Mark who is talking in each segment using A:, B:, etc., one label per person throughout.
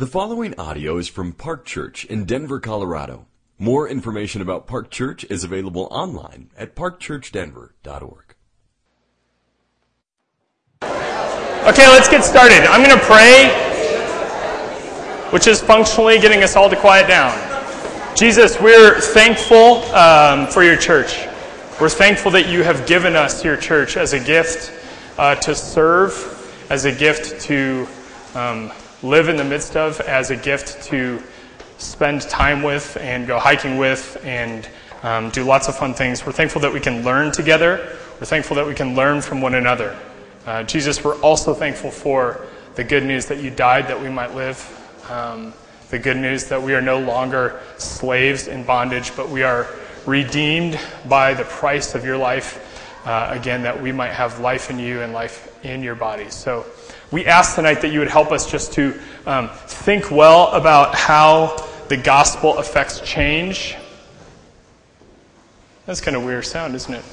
A: The following audio is from Park Church in Denver, Colorado. More information about Park Church is available online at parkchurchdenver.org.
B: Okay, let's get started. I'm going to pray, which is functionally getting us all to quiet down. Jesus, we're thankful um, for your church. We're thankful that you have given us your church as a gift uh, to serve, as a gift to um, live in the midst of, as a gift to spend time with and go hiking with and um, do lots of fun things. We're thankful that we can learn together. We're thankful that we can learn from one another. Uh, Jesus, we're also thankful for the good news that you died that we might live. Um, the good news that we are no longer slaves in bondage, but we are redeemed by the price of your life. Uh, again, that we might have life in you and life in your body. So we ask tonight that you would help us just to um, think well about how the gospel affects change. That's kind of weird sound, isn't it?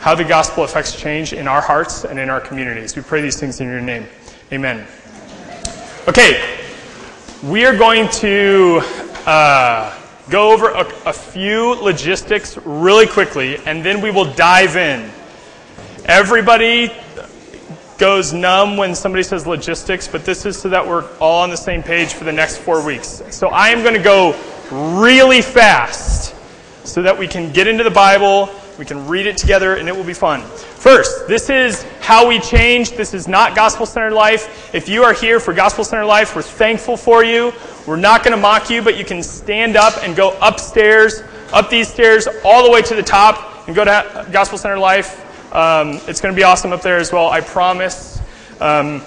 B: how the gospel affects change in our hearts and in our communities. We pray these things in your name. Amen. Okay, we are going to uh, go over a, a few logistics really quickly, and then we will dive in. Everybody goes numb when somebody says logistics, but this is so that we're all on the same page for the next four weeks. So I am going to go really fast so that we can get into the Bible we can read it together and it will be fun. First, this is how we change. This is not gospel centered life. If you are here for gospel centered life, we're thankful for you. We're not going to mock you, but you can stand up and go upstairs, up these stairs, all the way to the top and go to gospel centered life. Um, it's going to be awesome up there as well, I promise. Um,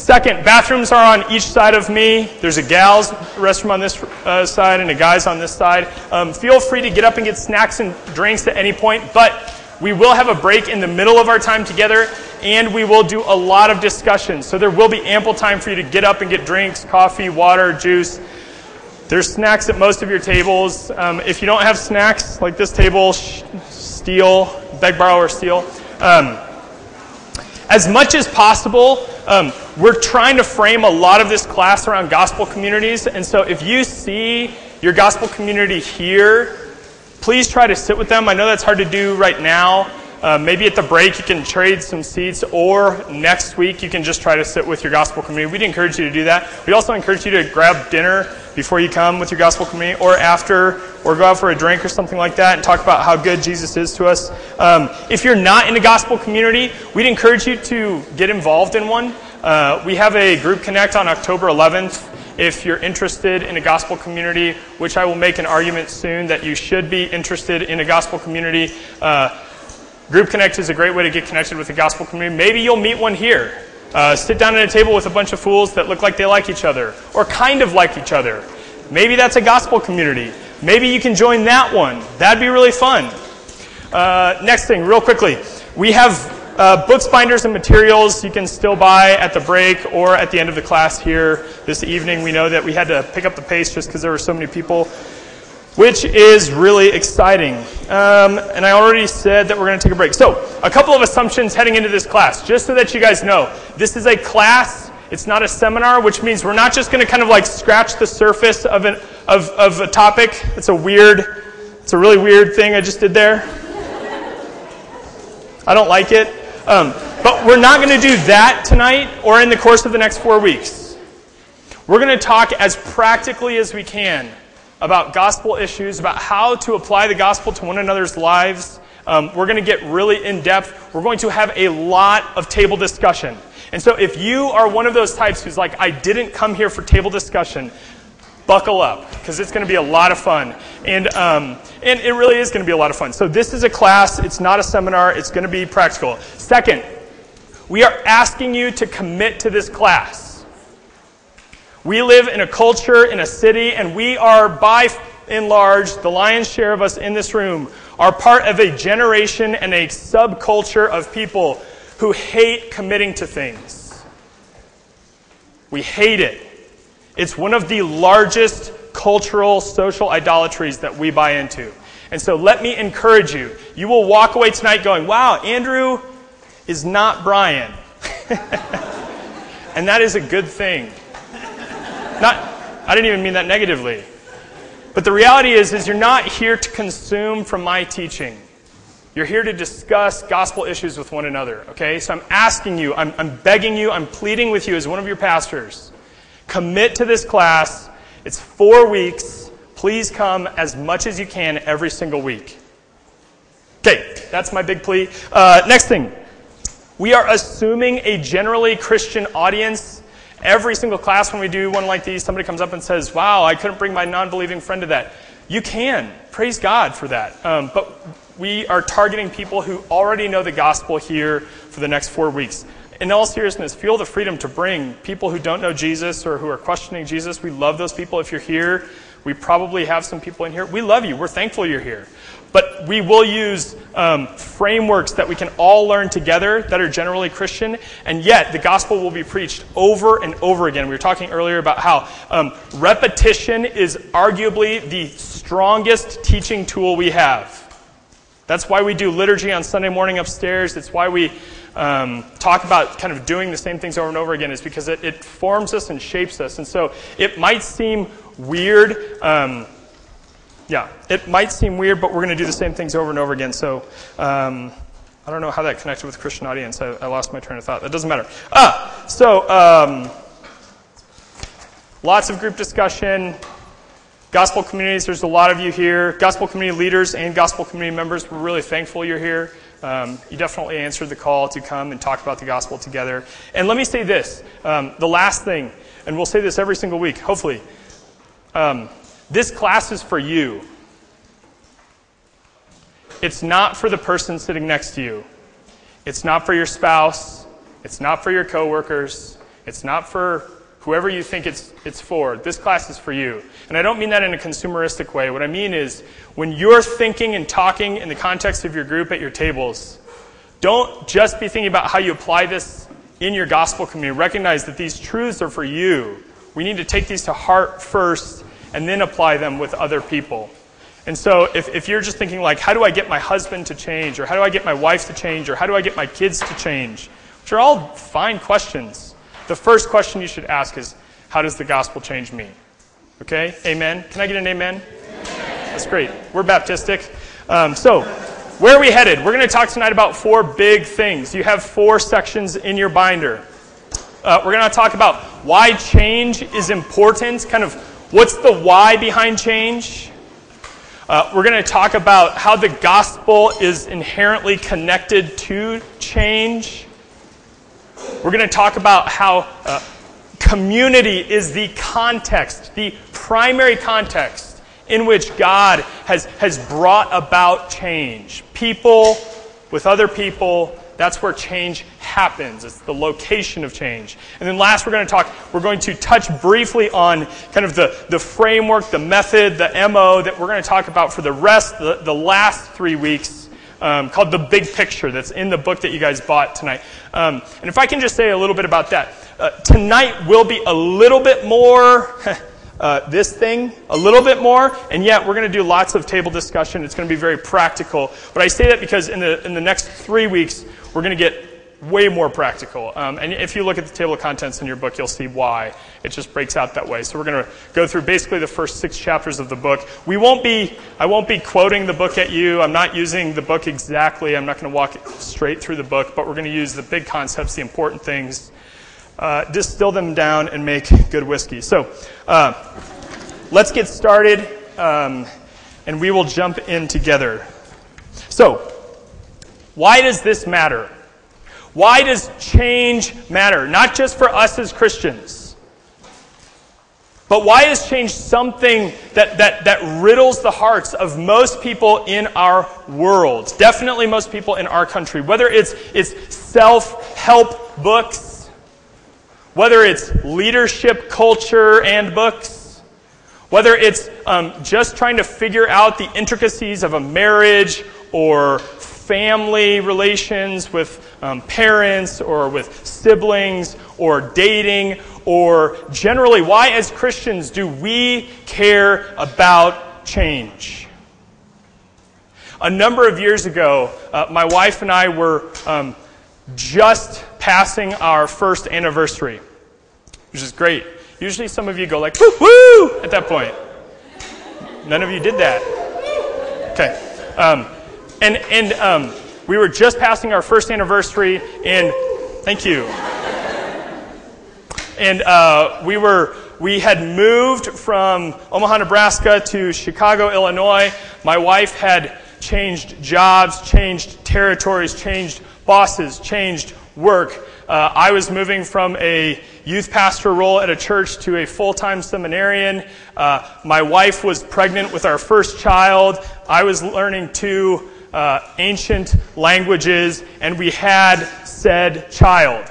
B: Second, bathrooms are on each side of me. There's a gal's restroom on this uh, side and a guy's on this side. Um, feel free to get up and get snacks and drinks at any point, but we will have a break in the middle of our time together and we will do a lot of discussion. So there will be ample time for you to get up and get drinks, coffee, water, juice. There's snacks at most of your tables. Um, if you don't have snacks, like this table, steal, beg, borrow, or steal. Um, as much as possible, um, we're trying to frame a lot of this class around gospel communities. And so if you see your gospel community here, please try to sit with them. I know that's hard to do right now. Uh, maybe at the break you can trade some seats, or next week you can just try to sit with your gospel community. We'd encourage you to do that. We also encourage you to grab dinner before you come with your gospel community, or after, or go out for a drink or something like that and talk about how good Jesus is to us. Um, if you're not in a gospel community, we'd encourage you to get involved in one. Uh, we have a group connect on October 11th. If you're interested in a gospel community, which I will make an argument soon that you should be interested in a gospel community, uh, Group Connect is a great way to get connected with the gospel community. Maybe you'll meet one here. Uh, sit down at a table with a bunch of fools that look like they like each other, or kind of like each other. Maybe that's a gospel community. Maybe you can join that one. That'd be really fun. Uh, next thing, real quickly. We have uh, books, binders, and materials you can still buy at the break or at the end of the class here this evening. We know that we had to pick up the pace just because there were so many people which is really exciting. Um, and I already said that we're going to take a break. So, a couple of assumptions heading into this class, just so that you guys know. This is a class, it's not a seminar, which means we're not just going to kind of like scratch the surface of, an, of, of a topic. It's a weird, it's a really weird thing I just did there. I don't like it. Um, but we're not going to do that tonight or in the course of the next four weeks. We're going to talk as practically as we can about gospel issues, about how to apply the gospel to one another's lives. Um, we're going to get really in depth. We're going to have a lot of table discussion. And so if you are one of those types who's like, I didn't come here for table discussion, buckle up because it's going to be a lot of fun. And, um, and it really is going to be a lot of fun. So this is a class. It's not a seminar. It's going to be practical. Second, we are asking you to commit to this class. We live in a culture, in a city, and we are by and large, the lion's share of us in this room are part of a generation and a subculture of people who hate committing to things. We hate it. It's one of the largest cultural, social idolatries that we buy into. And so let me encourage you. You will walk away tonight going, wow, Andrew is not Brian. and that is a good thing. Not, I didn't even mean that negatively. But the reality is, is you're not here to consume from my teaching. You're here to discuss gospel issues with one another, okay? So I'm asking you, I'm, I'm begging you, I'm pleading with you as one of your pastors. Commit to this class. It's four weeks. Please come as much as you can every single week. Okay, that's my big plea. Uh, next thing. We are assuming a generally Christian audience. Every single class when we do one like these, somebody comes up and says, Wow, I couldn't bring my non believing friend to that. You can. Praise God for that. Um, but we are targeting people who already know the gospel here for the next four weeks. In all seriousness, feel the freedom to bring people who don't know Jesus or who are questioning Jesus. We love those people. If you're here, we probably have some people in here. We love you. We're thankful you're here. But we will use um, frameworks that we can all learn together that are generally Christian, and yet the gospel will be preached over and over again. We were talking earlier about how um, repetition is arguably the strongest teaching tool we have. That's why we do liturgy on Sunday morning upstairs. It's why we um, talk about kind of doing the same things over and over again, is because it, it forms us and shapes us. And so it might seem weird. Um, yeah, it might seem weird, but we're going to do the same things over and over again. So um, I don't know how that connected with Christian audience. I, I, lost my train of thought. That doesn't matter. Ah, so um, lots of group discussion. Gospel communities, there's a lot of you here. Gospel community leaders and gospel community members, we're really thankful you're here. Um, you definitely answered the call to come and talk about the gospel together. And let me say this um, the last thing, and we'll say this every single week, hopefully. Um, this class is for you. It's not for the person sitting next to you. It's not for your spouse. It's not for your coworkers. It's not for whoever you think it's, it's for. This class is for you. And I don't mean that in a consumeristic way. What I mean is when you're thinking and talking in the context of your group at your tables, don't just be thinking about how you apply this in your gospel community. Recognize that these truths are for you. We need to take these to heart first and then apply them with other people. And so if, if you're just thinking like, how do I get my husband to change? Or how do I get my wife to change? Or how do I get my kids to change? Which are all fine questions. The first question you should ask is, how does the gospel change me? Okay? Amen? Can I get an amen? That's great. We're Baptistic. Um, so, where are we headed? We're going to talk tonight about four big things. You have four sections in your binder. Uh, we're going to talk about why change is important, kind of What's the why behind change? Uh, we're going to talk about how the gospel is inherently connected to change. We're going to talk about how uh, community is the context, the primary context in which God has, has brought about change. People with other people that's where change happens. It's the location of change. And then last, we're going to talk, we're going to touch briefly on kind of the, the framework, the method, the MO that we're going to talk about for the rest, the, the last three weeks, um, called The Big Picture, that's in the book that you guys bought tonight. Um, and if I can just say a little bit about that. Uh, tonight will be a little bit more. Uh, this thing a little bit more, and yet we're going to do lots of table discussion. It's going to be very practical. But I say that because in the in the next three weeks, we're going to get way more practical. Um, and if you look at the table of contents in your book, you'll see why. It just breaks out that way. So we're going to go through basically the first six chapters of the book. We won't be, I won't be quoting the book at you. I'm not using the book exactly. I'm not going to walk straight through the book, but we're going to use the big concepts, the important things, uh, distill them down, and make good whiskey. So uh, let's get started, um, and we will jump in together. So, why does this matter? Why does change matter? Not just for us as Christians, but why is change something that, that, that riddles the hearts of most people in our world? Definitely most people in our country. Whether it's, it's self help books, whether it's leadership culture and books, whether it's um, just trying to figure out the intricacies of a marriage or family relations with um, parents or with siblings or dating or generally why as Christians do we care about change? A number of years ago, uh, my wife and I were um, just passing our first anniversary, which is great. Usually some of you go like, woo, woo, at that point. None of you did that. Okay. Um, and and um, we were just passing our first anniversary, and thank you. And uh, we were we had moved from Omaha, Nebraska to Chicago, Illinois. My wife had changed jobs, changed territories, changed bosses, changed work. Uh, I was moving from a youth pastor role at a church to a full time seminarian. Uh, my wife was pregnant with our first child. I was learning two uh, ancient languages, and we had said child.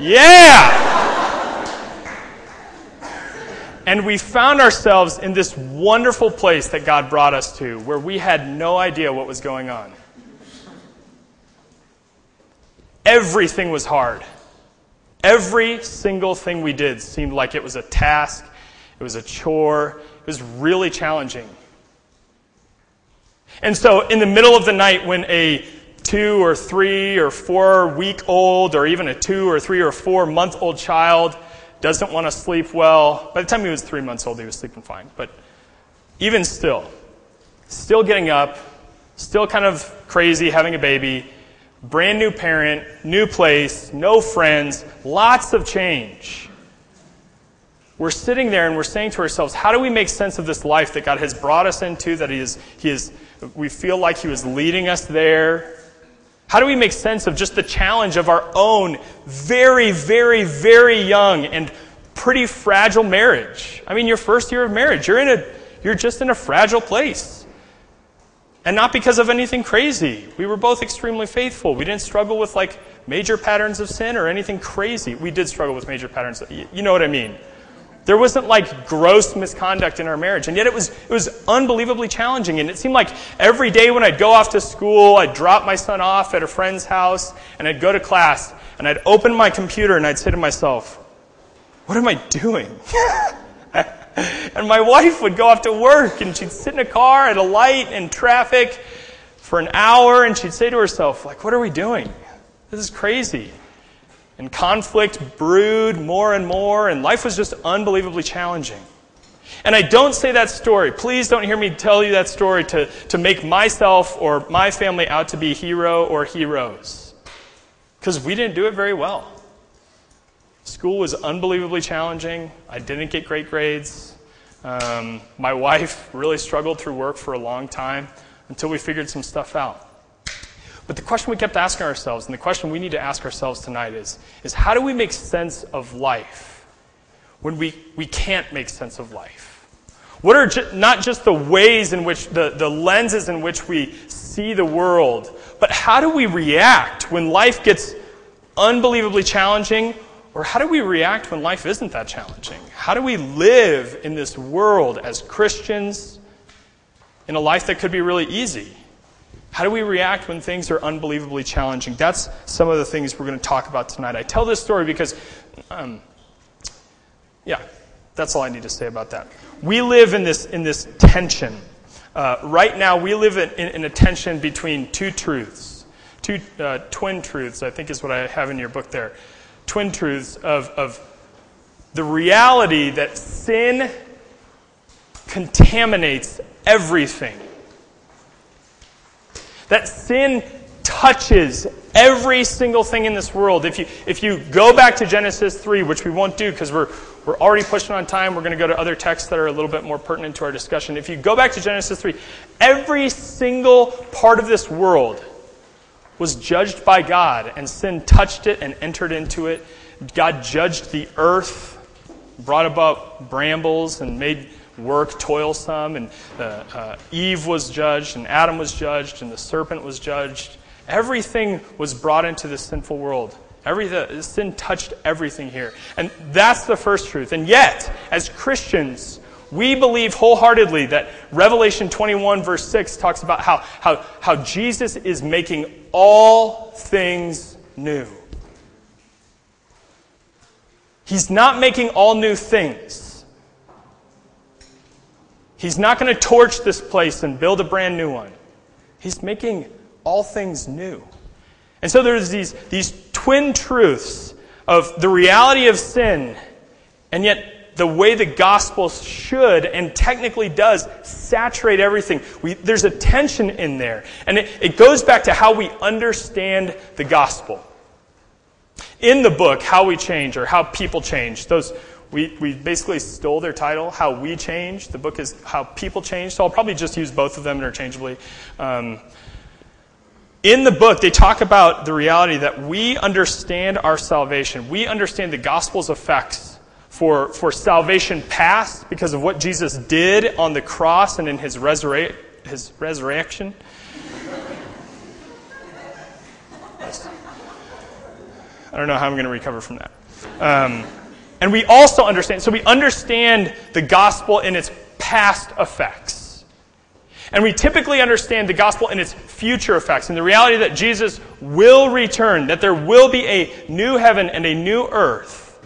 B: Yeah! And we found ourselves in this wonderful place that God brought us to where we had no idea what was going on. Everything was hard. Every single thing we did seemed like it was a task, it was a chore, it was really challenging. And so, in the middle of the night, when a two or three or four week old, or even a two or three or four month old child doesn't want to sleep well, by the time he was three months old, he was sleeping fine. But even still, still getting up, still kind of crazy having a baby, brand new parent, new place, no friends, lots of change. We're sitting there and we're saying to ourselves, how do we make sense of this life that God has brought us into, that He is, he is we feel like He was leading us there? How do we make sense of just the challenge of our own very, very, very young and pretty fragile marriage? I mean, your first year of marriage, you're in a, you're just in a fragile place. And not because of anything crazy. We were both extremely faithful. We didn't struggle with like major patterns of sin or anything crazy. We did struggle with major patterns. You know what I mean? There wasn't like gross misconduct in our marriage. And yet it was, it was unbelievably challenging. And it seemed like every day when I'd go off to school, I'd drop my son off at a friend's house and I'd go to class and I'd open my computer and I'd say to myself, what am I doing? and my wife would go off to work and she'd sit in a car at a light in traffic for an hour and she'd say to herself, like, what are we doing? This is crazy. And conflict brewed more and more, and life was just unbelievably challenging. And I don't say that story. Please don't hear me tell you that story to, to make myself or my family out to be hero or heroes. Because we didn't do it very well. School was unbelievably challenging. I didn't get great grades. Um, my wife really struggled through work for a long time until we figured some stuff out. But the question we kept asking ourselves, and the question we need to ask ourselves tonight is, is how do we make sense of life when we, we can't make sense of life? What are ju- not just the ways in which, the, the lenses in which we see the world, but how do we react when life gets unbelievably challenging or how do we react when life isn't that challenging? How do we live in this world as Christians in a life that could be really easy? How do we react when things are unbelievably challenging? That's some of the things we're going to talk about tonight. I tell this story because, um, yeah, that's all I need to say about that. We live in this, in this tension. Uh, right now, we live in, in, in, a tension between two truths, two uh, twin truths, I think is what I have in your book there twin truths of, of the reality that sin contaminates everything. That sin touches every single thing in this world. If you, if you go back to Genesis 3, which we won't do because we're, we're already pushing on time, we're going to go to other texts that are a little bit more pertinent to our discussion. If you go back to Genesis 3, every single part of this world was judged by God, and sin touched it and entered into it. God judged the earth, brought about brambles, and made work toilsome. And uh, uh, Eve was judged, and Adam was judged, and the serpent was judged. Everything was brought into this sinful world. Every, sin touched everything here. And that's the first truth. And yet, as Christians, we believe wholeheartedly that Revelation 21, verse 6, talks about how, how, how Jesus is making all things new. He's not making all new things. He's not going to torch this place and build a brand new one. He's making all things new. And so there's these, these twin truths of the reality of sin, and yet the way the gospel should and technically does saturate everything. We, there's a tension in there. And it, it goes back to how we understand the gospel. In the book, How We Change or How People Change, those we, we basically stole their title, How We Change. The book is How People Change, so I'll probably just use both of them interchangeably. Um, in the book, they talk about the reality that we understand our salvation. We understand the gospel's effects for, for salvation past because of what Jesus did on the cross and in his, resurre- his resurrection. I don't know how I'm going to recover from that. Um, and we also understand, so we understand the gospel in its past effects. And we typically understand the gospel in its future effects, and the reality that Jesus will return, that there will be a new heaven and a new earth.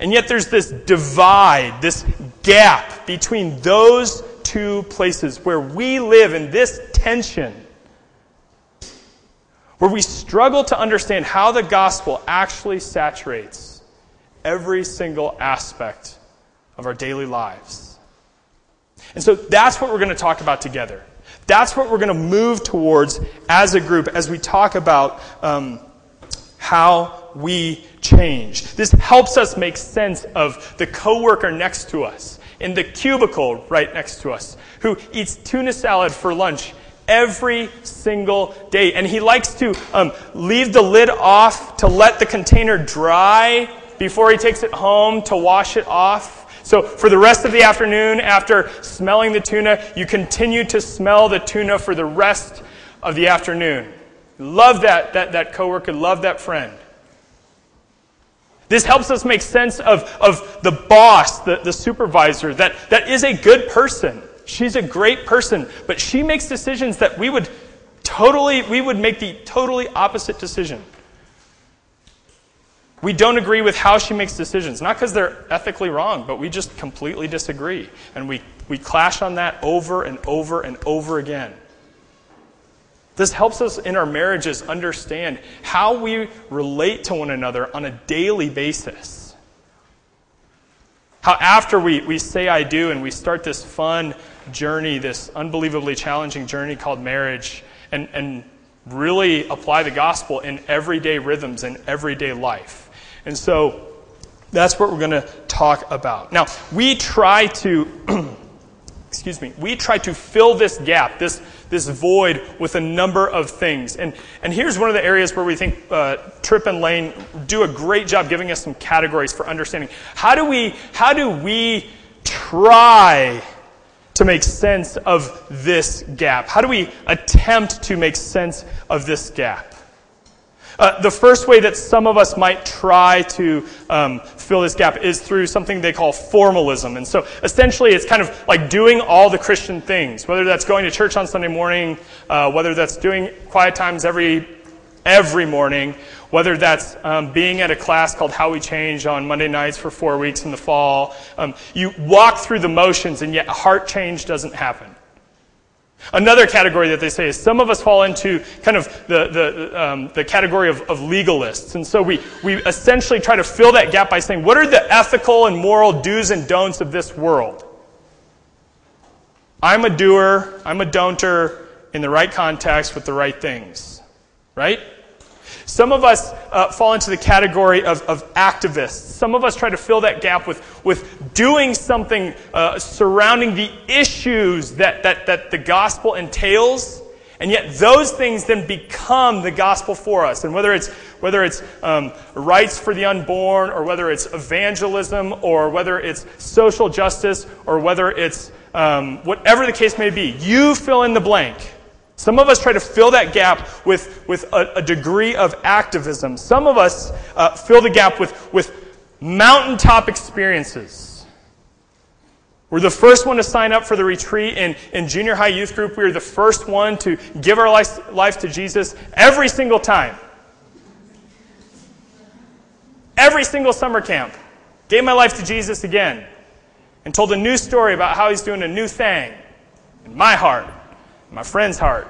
B: And yet there's this divide, this gap between those two places where we live in this tension, where we struggle to understand how the gospel actually saturates every single aspect of our daily lives. And so that's what we're going to talk about together. That's what we're going to move towards as a group as we talk about um, how we change. This helps us make sense of the coworker next to us, in the cubicle right next to us, who eats tuna salad for lunch every single day. And he likes to um, leave the lid off to let the container dry before he takes it home to wash it off. So for the rest of the afternoon, after smelling the tuna, you continue to smell the tuna for the rest of the afternoon. Love that, that, that coworker, love that friend. This helps us make sense of, of the boss, the, the supervisor, that, that is a good person. She's a great person, but she makes decisions that we would totally, we would make the totally opposite decision. We don't agree with how she makes decisions, not because they're ethically wrong, but we just completely disagree. And we, we clash on that over and over and over again. This helps us in our marriages understand how we relate to one another on a daily basis. How after we, we say I do and we start this fun journey, this unbelievably challenging journey called marriage, and, and really apply the gospel in everyday rhythms in everyday life. And so that's what we're going to talk about. Now, we try to, excuse me, we try to fill this gap, this, this void with a number of things. And, and here's one of the areas where we think uh, Tripp and Lane do a great job giving us some categories for understanding. How do we, how do we try to make sense of this gap? How do we attempt to make sense of this gap? Uh, the first way that some of us might try to um, fill this gap is through something they call formalism. And so essentially, it's kind of like doing all the Christian things, whether that's going to church on Sunday morning, uh, whether that's doing quiet times every, every morning, whether that's um, being at a class called How We Change on Monday nights for four weeks in the fall. Um, you walk through the motions, and yet heart change doesn't happen. Another category that they say is some of us fall into kind of the, the, um, the category of, of legalists. And so we, we essentially try to fill that gap by saying, what are the ethical and moral do's and don'ts of this world? I'm a doer, I'm a don'ter in the right context with the right things. Right? Some of us uh, fall into the category of, of, activists. Some of us try to fill that gap with, with doing something uh, surrounding the issues that, that, that the gospel entails. And yet those things then become the gospel for us. And whether it's, whether it's um, rights for the unborn, or whether it's evangelism, or whether it's social justice, or whether it's um, whatever the case may be, you fill in the blank. Some of us try to fill that gap with, with a, a degree of activism. Some of us uh, fill the gap with, with mountaintop experiences. We're the first one to sign up for the retreat in, in junior high youth group. We were the first one to give our life, life to Jesus every single time. Every single summer camp. Gave my life to Jesus again. And told a new story about how he's doing a new thing in my heart my friend's heart.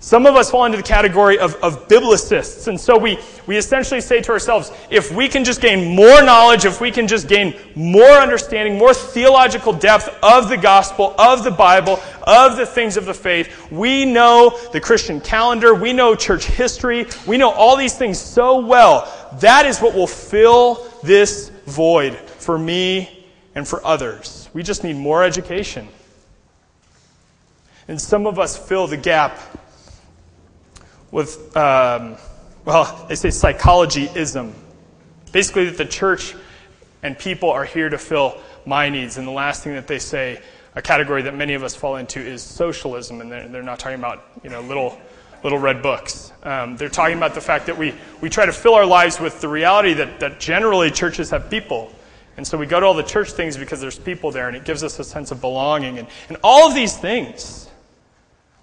B: Some of us fall into the category of, of biblicists. And so we, we essentially say to ourselves, if we can just gain more knowledge, if we can just gain more understanding, more theological depth of the gospel, of the Bible, of the things of the faith, we know the Christian calendar, we know church history, we know all these things so well. That is what will fill this void for me and for others. We just need more education. And some of us fill the gap with, um, well, they say psychologyism. Basically, that the church and people are here to fill my needs. And the last thing that they say, a category that many of us fall into, is socialism. And they're, they're not talking about, you know, little, little red books. Um, they're talking about the fact that we, we try to fill our lives with the reality that, that generally churches have people. And so we go to all the church things because there's people there, and it gives us a sense of belonging. And, and all of these things,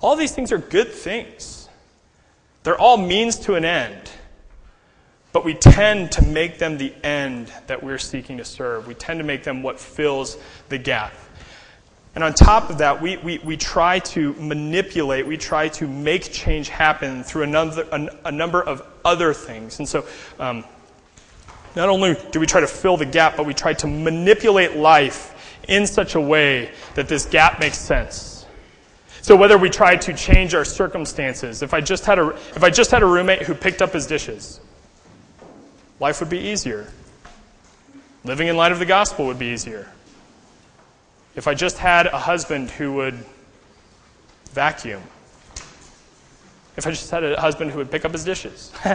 B: all these things are good things. They're all means to an end, but we tend to make them the end that we're seeking to serve. We tend to make them what fills the gap. And on top of that, we, we, we try to manipulate, we try to make change happen through another, a, a number of other things. And so, um, not only do we try to fill the gap, but we try to manipulate life in such a way that this gap makes sense. So whether we try to change our circumstances, if I just had a, if I just had a roommate who picked up his dishes, life would be easier. Living in light of the gospel would be easier. If I just had a husband who would vacuum, if I just had a husband who would pick up his dishes,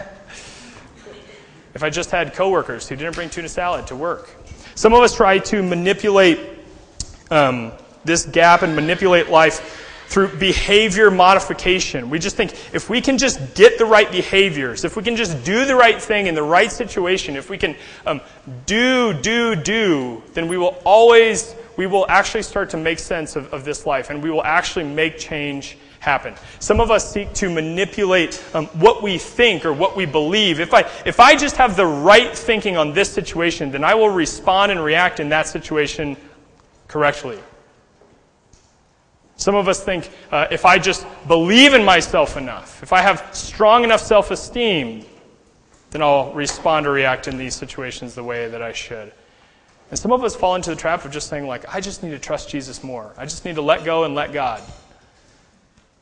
B: if I just had coworkers who didn't bring tuna salad to work. Some of us try to manipulate um, this gap and manipulate life through behavior modification. We just think if we can just get the right behaviors, if we can just do the right thing in the right situation, if we can um, do, do, do, then we will always, we will actually start to make sense of, of this life and we will actually make change happen. Some of us seek to manipulate um, what we think or what we believe. If I, if I just have the right thinking on this situation, then I will respond and react in that situation correctly. Some of us think uh, if I just believe in myself enough, if I have strong enough self esteem, then I'll respond or react in these situations the way that I should. And some of us fall into the trap of just saying, like, I just need to trust Jesus more. I just need to let go and let God.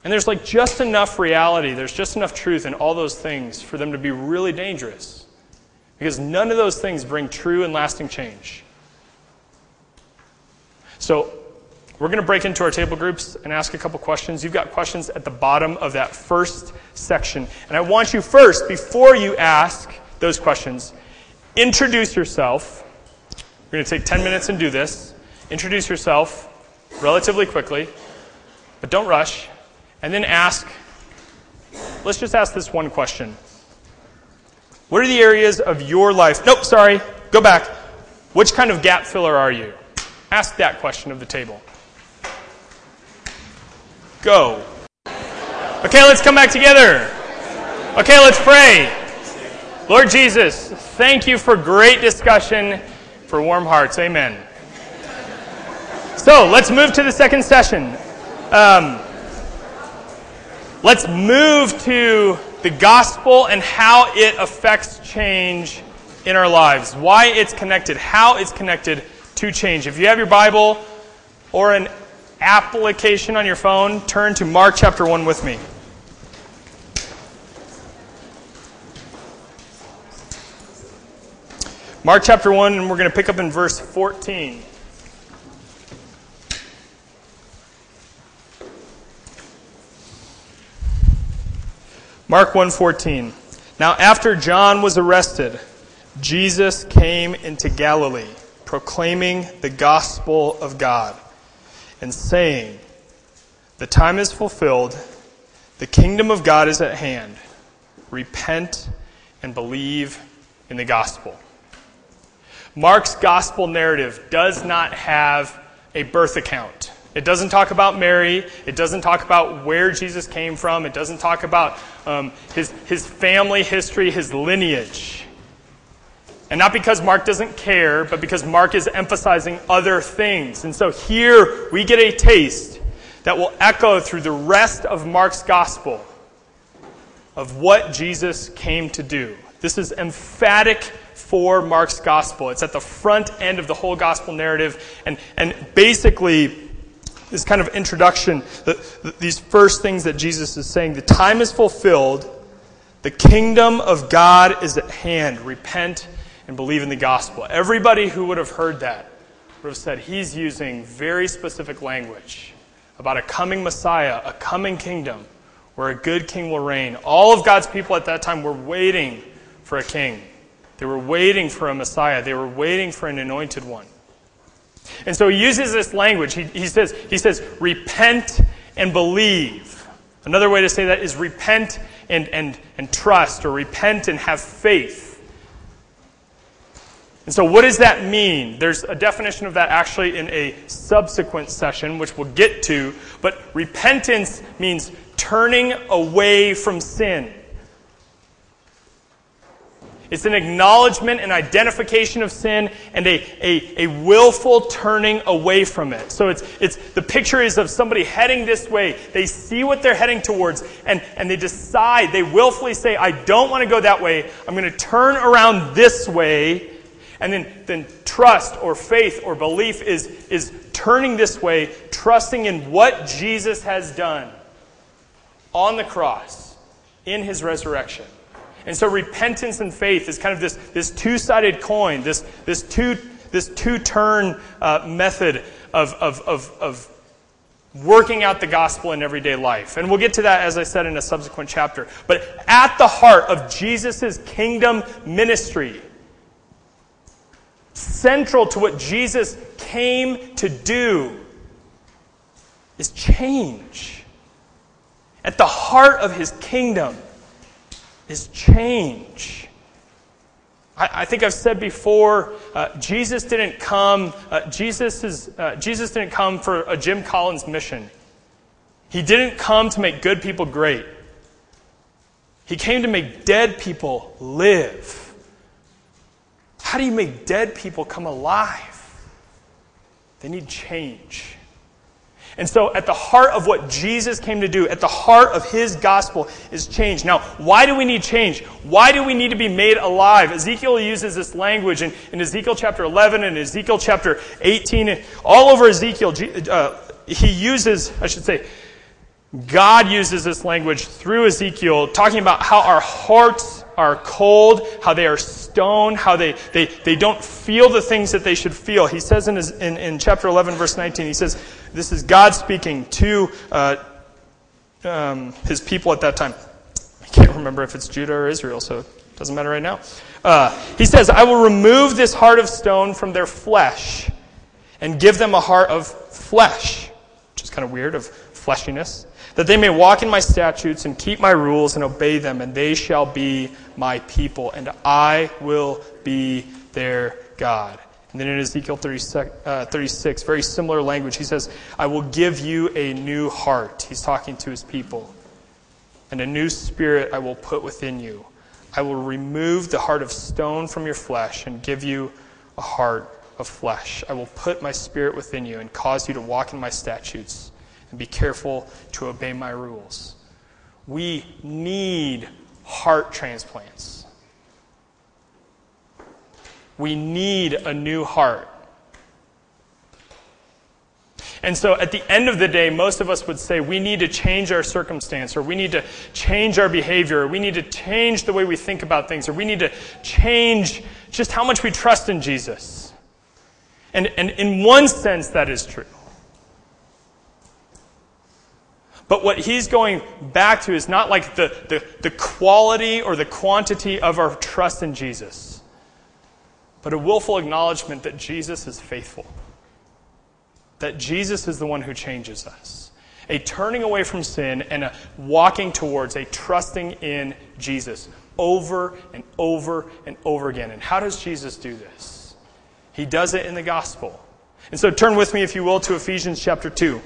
B: And there's like just enough reality, there's just enough truth in all those things for them to be really dangerous. Because none of those things bring true and lasting change. So we're going to break into our table groups and ask a couple questions. You've got questions at the bottom of that first section. And I want you first, before you ask those questions, introduce yourself. We're going to take 10 minutes and do this. Introduce yourself relatively quickly, but don't rush. And then ask, let's just ask this one question. What are the areas of your life? Nope, sorry, go back. Which kind of gap filler are you? Ask that question of the table. Go. Okay, let's come back together. Okay, let's pray. Lord Jesus, thank you for great discussion, for warm hearts. Amen. So let's move to the second session. Um, let's move to the gospel and how it affects change in our lives. Why it's connected, how it's connected to change. If you have your Bible or an application on your phone, turn to Mark chapter 1 with me. Mark chapter 1, and we're going to pick up in verse 14. Mark 1:14. Now after John was arrested, Jesus came into Galilee, proclaiming the gospel of God and saying, The time is fulfilled, the kingdom of God is at hand. Repent and believe in the gospel. Mark's gospel narrative does not have a birth account. It doesn't talk about Mary. It doesn't talk about where Jesus came from. It doesn't talk about um, his, his family history, his lineage. And not because Mark doesn't care, but because Mark is emphasizing other things. And so here we get a taste that will echo through the rest of Mark's gospel of what Jesus came to do. This is emphatic for Mark's gospel. It's at the front end of the whole gospel narrative. And, and basically, this kind of introduction, the, the, these first things that Jesus is saying the time is fulfilled, the kingdom of God is at hand. Repent and believe in the gospel. Everybody who would have heard that would have said he's using very specific language about a coming Messiah, a coming kingdom where a good king will reign. All of God's people at that time were waiting for a king. They were waiting for a Messiah. They were waiting for an anointed one. And so he uses this language. He, he, says, he says, repent and believe. Another way to say that is repent and, and, and trust, or repent and have faith. And so, what does that mean? There's a definition of that actually in a subsequent session, which we'll get to. But repentance means turning away from sin. It's an acknowledgement and identification of sin and a, a, a willful turning away from it. So it's, it's, the picture is of somebody heading this way. They see what they're heading towards and, and they decide, they willfully say, I don't want to go that way. I'm going to turn around this way. And then, then trust or faith or belief is, is turning this way, trusting in what Jesus has done on the cross in his resurrection. And so repentance and faith is kind of this, this two sided coin, this, this two, this two turn uh, method of, of, of, of working out the gospel in everyday life. And we'll get to that, as I said, in a subsequent chapter. But at the heart of Jesus' kingdom ministry, central to what Jesus came to do, is change. At the heart of his kingdom is change. I, think I've said before, uh, Jesus didn't come. Uh, Jesus is uh, Jesus didn't come for a Jim Collins mission. He didn't come to make good people great. He came to make dead people live. How do you make dead people come alive? They need change. And so, at the heart of what Jesus came to do, at the heart of his gospel, is change. Now, why do we need change? Why do we need to be made alive? Ezekiel uses this language in, in Ezekiel chapter 11 and Ezekiel chapter 18. All over Ezekiel, uh, he uses, I should say, God uses this language through Ezekiel, talking about how our hearts are cold, how they are stone, how they, they, they don't feel the things that they should feel. He says in, his, in, in chapter 11, verse 19, he says, This is God speaking to uh, um, his people at that time. I can't remember if it's Judah or Israel, so it doesn't matter right now. Uh, he says, I will remove this heart of stone from their flesh and give them a heart of flesh, which is kind of weird, of fleshiness that they may walk in my statutes and keep my rules and obey them, and they shall be my people, and I will be their God. And then in Ezekiel 36, uh, 36, very similar language, he says, I will give you a new heart. He's talking to his people. And a new spirit I will put within you. I will remove the heart of stone from your flesh and give you a heart of flesh. I will put my spirit within you and cause you to walk in my statutes and be careful to obey my rules. We need heart transplants. We need a new heart. And so at the end of the day, most of us would say we need to change our circumstance, or we need to change our behavior, or we need to change the way we think about things, or we need to change just how much we trust in Jesus. And, and in one sense, that is true. But what he's going back to is not like the, the, the quality or the quantity of our trust in Jesus, but a willful acknowledgement that Jesus is faithful, that Jesus is the one who changes us. A turning away from sin and a walking towards a trusting in Jesus over and over and over again. And how does Jesus do this? He does it in the gospel. And so turn with me, if you will, to Ephesians chapter 2.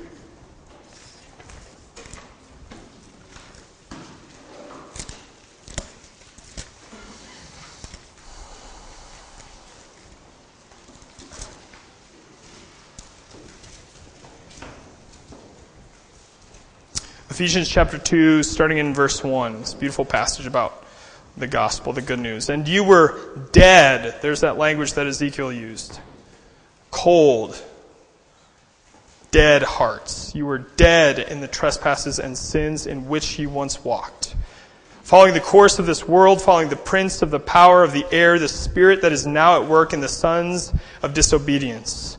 B: Ephesians chapter 2, starting in verse 1. This beautiful passage about the gospel, the good news. And you were dead. There's that language that Ezekiel used. Cold. Dead hearts. You were dead in the trespasses and sins in which you once walked. Following the course of this world, following the prince of the power of the air, the spirit that is now at work in the sons of disobedience,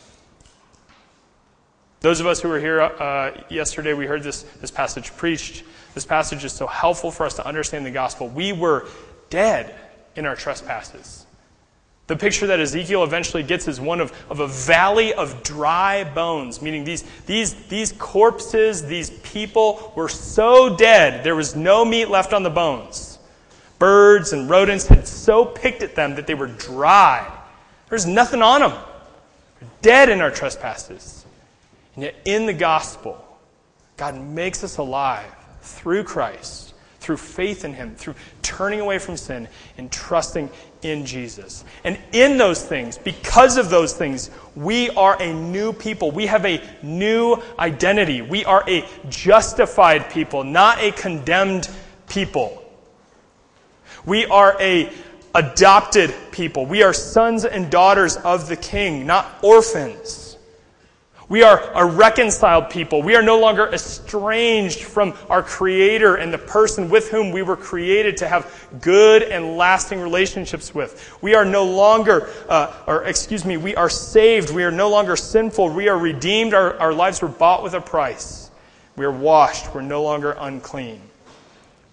B: Those of us who were here uh, yesterday, we heard this, this passage preached. This passage is so helpful for us to understand the gospel. We were dead in our trespasses. The picture that Ezekiel eventually gets is one of, of a valley of dry bones, meaning these, these, these corpses, these people were so dead, there was no meat left on the bones. Birds and rodents had so picked at them that they were dry. There's nothing on them. We're dead in our trespasses. And yet, in the gospel, God makes us alive through Christ, through faith in Him, through turning away from sin and trusting in Jesus. And in those things, because of those things, we are a new people. We have a new identity. We are a justified people, not a condemned people. We are a adopted people. We are sons and daughters of the King, not orphans. We are a reconciled people. We are no longer estranged from our Creator and the person with whom we were created to have good and lasting relationships with. We are no longer, uh, or excuse me, we are saved. We are no longer sinful. We are redeemed. Our, our lives were bought with a price. We are washed. We're no longer unclean.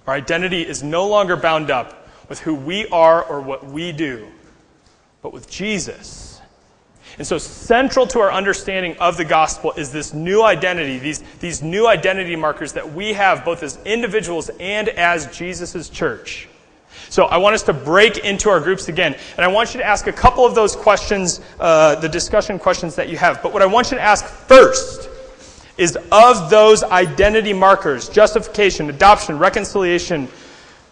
B: Our identity is no longer bound up with who we are or what we do, but with Jesus and so, central to our understanding of the gospel is this new identity, these, these new identity markers that we have both as individuals and as Jesus' church. So, I want us to break into our groups again. And I want you to ask a couple of those questions, uh, the discussion questions that you have. But what I want you to ask first is of those identity markers justification, adoption, reconciliation,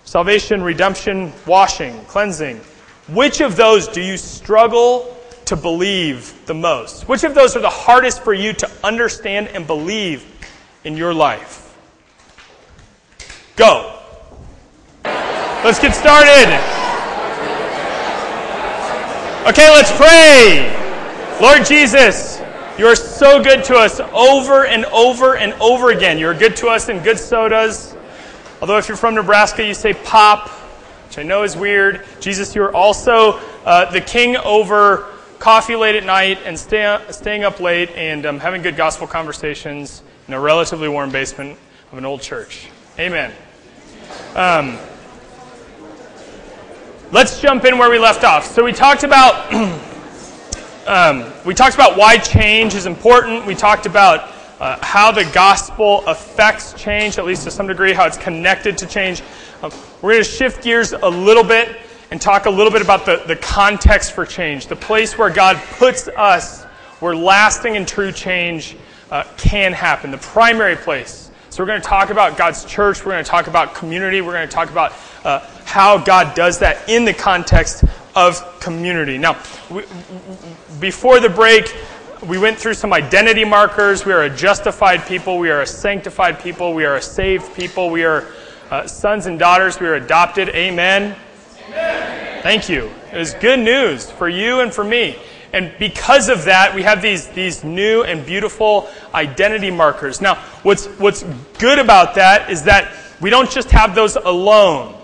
B: salvation, redemption, washing, cleansing which of those do you struggle to believe the most? Which of those are the hardest for you to understand and believe in your life? Go. Let's get started. Okay, let's pray. Lord Jesus, you are so good to us over and over and over again. You're good to us in good sodas. Although, if you're from Nebraska, you say pop, which I know is weird. Jesus, you are also uh, the king over coffee late at night and stay, staying up late and um, having good gospel conversations in a relatively warm basement of an old church. Amen. Um, let's jump in where we left off. So we talked about um, we talked about why change is important. We talked about uh, how the gospel affects change, at least to some degree, how it's connected to change. Um, we're going to shift gears a little bit and talk a little bit about the, the context for change, the place where God puts us where lasting and true change uh, can happen, the primary place. So we're going to talk about God's church, we're going to talk about community, we're going to talk about uh, how God does that in the context of community. Now, we, before the break, we went through some identity markers. We are a justified people. We are a sanctified people. We are a saved people. We are uh, sons and daughters. We are adopted. Amen. Thank you. It was good news for you and for me. And because of that, we have these, these new and beautiful identity markers. Now, what's, what's good about that is that we don't just have those alone.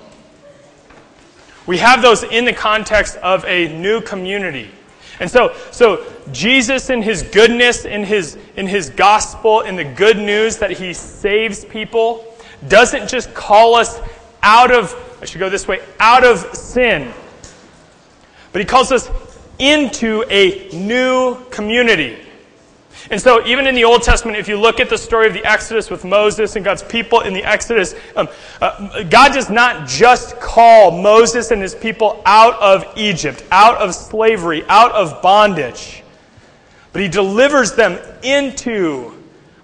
B: We have those in the context of a new community. And so, so Jesus in his goodness, in his, in his gospel, in the good news that he saves people, doesn't just call us out of, I should go this way, out of sin, but he calls us into a new community. And so, even in the Old Testament, if you look at the story of the Exodus with Moses and God's people in the Exodus, um, uh, God does not just call Moses and his people out of Egypt, out of slavery, out of bondage, but he delivers them into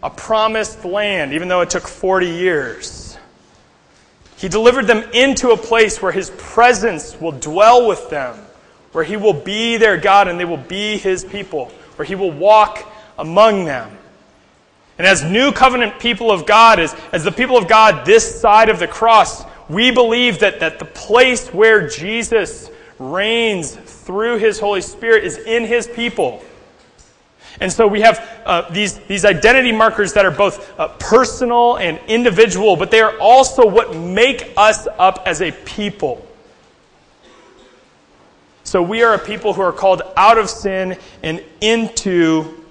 B: a promised land, even though it took 40 years. He delivered them into a place where his presence will dwell with them, where he will be their God and they will be his people, where he will walk among them. And as new covenant people of God, as, as the people of God this side of the cross, we believe that, that the place where Jesus reigns through his Holy Spirit is in his people. And so we have uh, these, these identity markers that are both uh, personal and individual, but they are also what make us up as a people. So we are a people who are called out of sin and into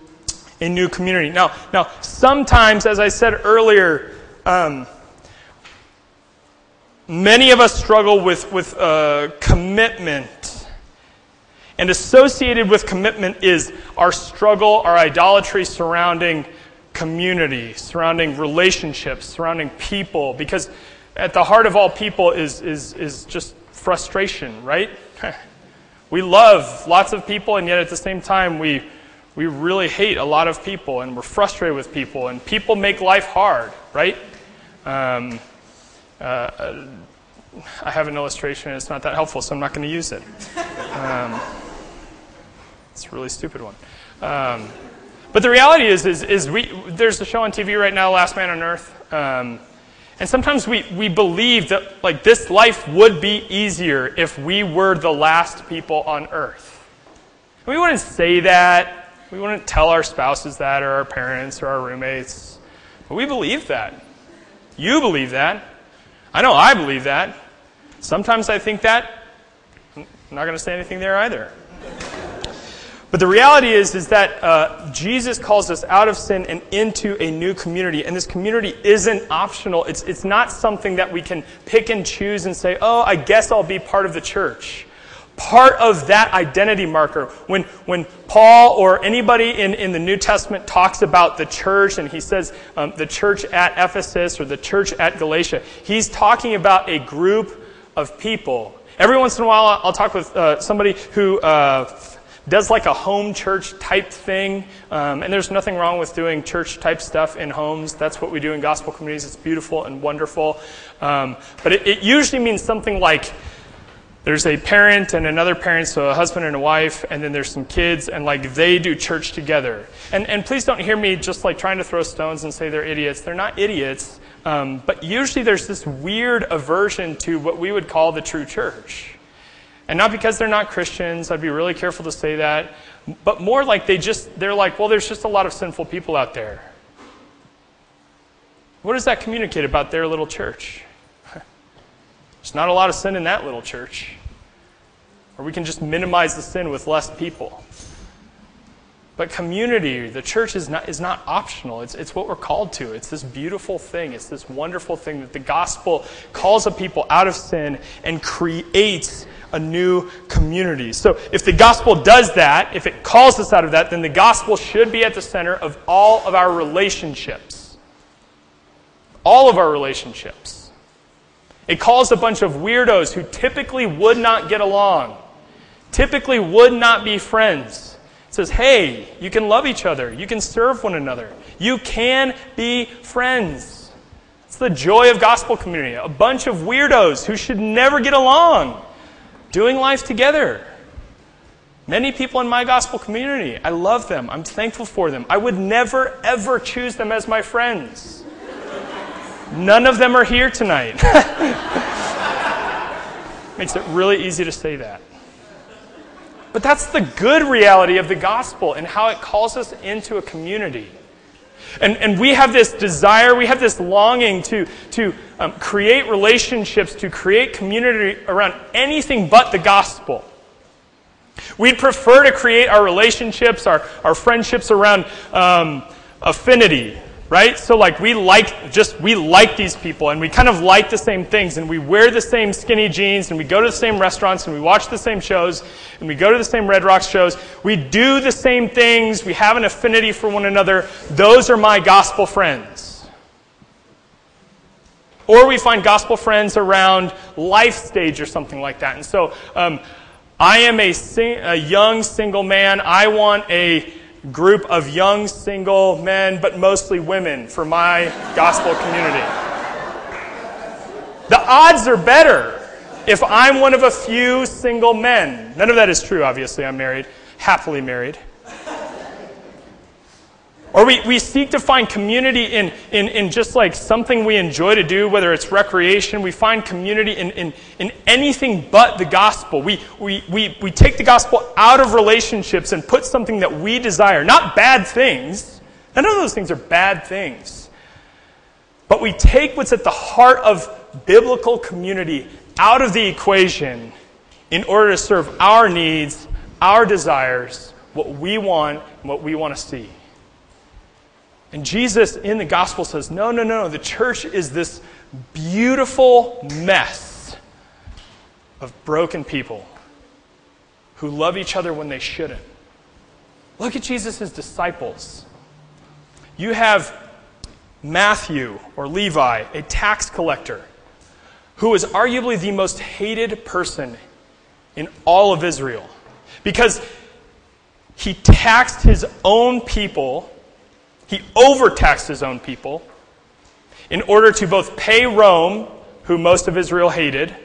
B: a new community. Now, now sometimes, as I said earlier, um, many of us struggle with, with uh, commitment. And associated with commitment is our struggle, our idolatry surrounding community, surrounding relationships, surrounding people. Because at the heart of all people is, is, is just frustration, right? we love lots of people, and yet at the same time, we we really hate a lot of people and we're frustrated with people, and people make life hard, right? Um, uh, I have an illustration, and it's not that helpful, so I'm not going to use it. Um, it's a really stupid one. Um, but the reality is, is, is we, there's a show on TV right now, Last Man on Earth. And sometimes we, we believe that like this life would be easier if we were the last people on earth. And we wouldn't say that. We wouldn't tell our spouses that or our parents or our roommates. But we believe that. You believe that. I know I believe that. Sometimes I think that. I'm not going to say anything there either. But the reality is, is that uh, Jesus calls us out of sin and into a new community. And this community isn't optional. It's, it's not something that we can pick and choose and say, oh, I guess I'll be part of the church part of that identity marker. When, when Paul or anybody in, in the New Testament talks about the church and he says um, the church at Ephesus or the church at Galatia, he's talking about a group of people. Every once in a while, I'll talk with uh, somebody who uh, does like a home church type thing. Um, and there's nothing wrong with doing church type stuff in homes. That's what we do in gospel communities. It's beautiful and wonderful. Um, but it, it usually means something like, there's a parent and another parent, so a husband and a wife, and then there's some kids, and like they do church together. And, and please don't hear me just like trying to throw stones and say they're idiots. They're not idiots, um, but usually there's this weird aversion to what we would call the true church. And not because they're not Christians, I'd be really careful to say that, but more like they just, they're like, well, there's just a lot of sinful people out there. What does that communicate about their little church? There's not a lot of sin in that little church. Or we can just minimize the sin with less people. But community, the church is not, is not optional. It's, it's what we're called to. It's this beautiful thing. It's this wonderful thing that the gospel calls a people out of sin and creates a new community. So if the gospel does that, if it calls us out of that, then the gospel should be at the center of all of our relationships. All of our relationships. It calls a bunch of weirdos who typically would not get along, typically would not be friends. Says, hey, you can love each other, you can serve one another, you can be friends. It's the joy of gospel community. A bunch of weirdos who should never get along, doing life together. Many people in my gospel community, I love them. I'm thankful for them. I would never, ever choose them as my friends. None of them are here tonight. Makes it really easy to say that. But that's the good reality of the gospel and how it calls us into a community. And, and we have this desire, we have this longing to, to um, create relationships, to create community around anything but the gospel. We'd prefer to create our relationships, our, our friendships around um, affinity, right? So like we like just we like these people and we kind of like the same things and we wear the same skinny jeans and we go to the same restaurants and we watch the same shows and we go to the same Red Rocks shows. We do the same things. We have an affinity for one another. Those are my gospel friends. Or we find gospel friends around life stage or something like that. And so um, I am a, sing- a young single man. I want a group of young single men, but mostly women, for my gospel community. The odds are better if I'm one of a few single men. None of that is true, obviously. I'm married, happily married. Or we, we seek to find community in, in, in just like something we enjoy to do, whether it's recreation. We find community in, in, in anything but the gospel. We, we, we, we take the gospel out of relationships and put something that we desire. Not bad things. None of those things are bad things. But we take what's at the heart of biblical community out of the equation in order to serve our needs, our desires, what we want, and what we want to see. And Jesus in the gospel says, no, no, no, the church is this beautiful mess of broken people who love each other when they shouldn't. Look at Jesus' disciples. You have Matthew or Levi, a tax collector, who is arguably the most hated person in all of Israel because he taxed his own people he overtaxed his own people in order to both pay Rome, who most of Israel hated,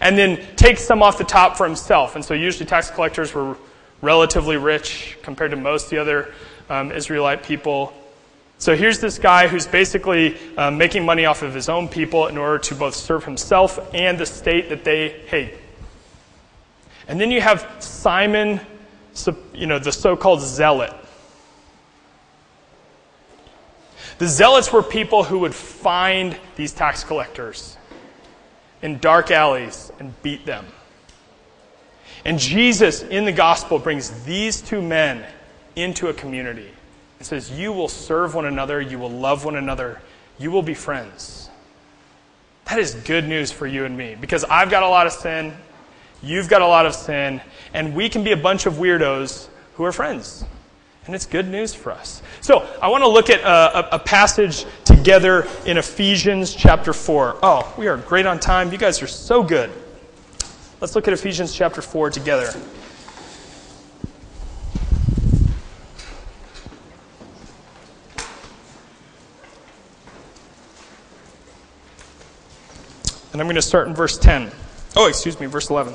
B: and then take some off the top for himself. And so usually tax collectors were relatively rich compared to most of the other um, Israelite people. So here's this guy who's basically um, making money off of his own people in order to both serve himself and the state that they hate. And then you have Simon, you know, the so-called zealot. The zealots were people who would find these tax collectors in dark alleys and beat them. And Jesus in the gospel brings these two men into a community and says, You will serve one another, you will love one another, you will be friends. That is good news for you and me because I've got a lot of sin, you've got a lot of sin, and we can be a bunch of weirdos who are friends. And it's good news for us. So, I want to look at uh, a, a, passage together in Ephesians chapter 4. Oh, we are great on time. You guys are so good. Let's look at Ephesians chapter 4 together. And I'm going to start in verse 10. Oh, excuse me, verse 11.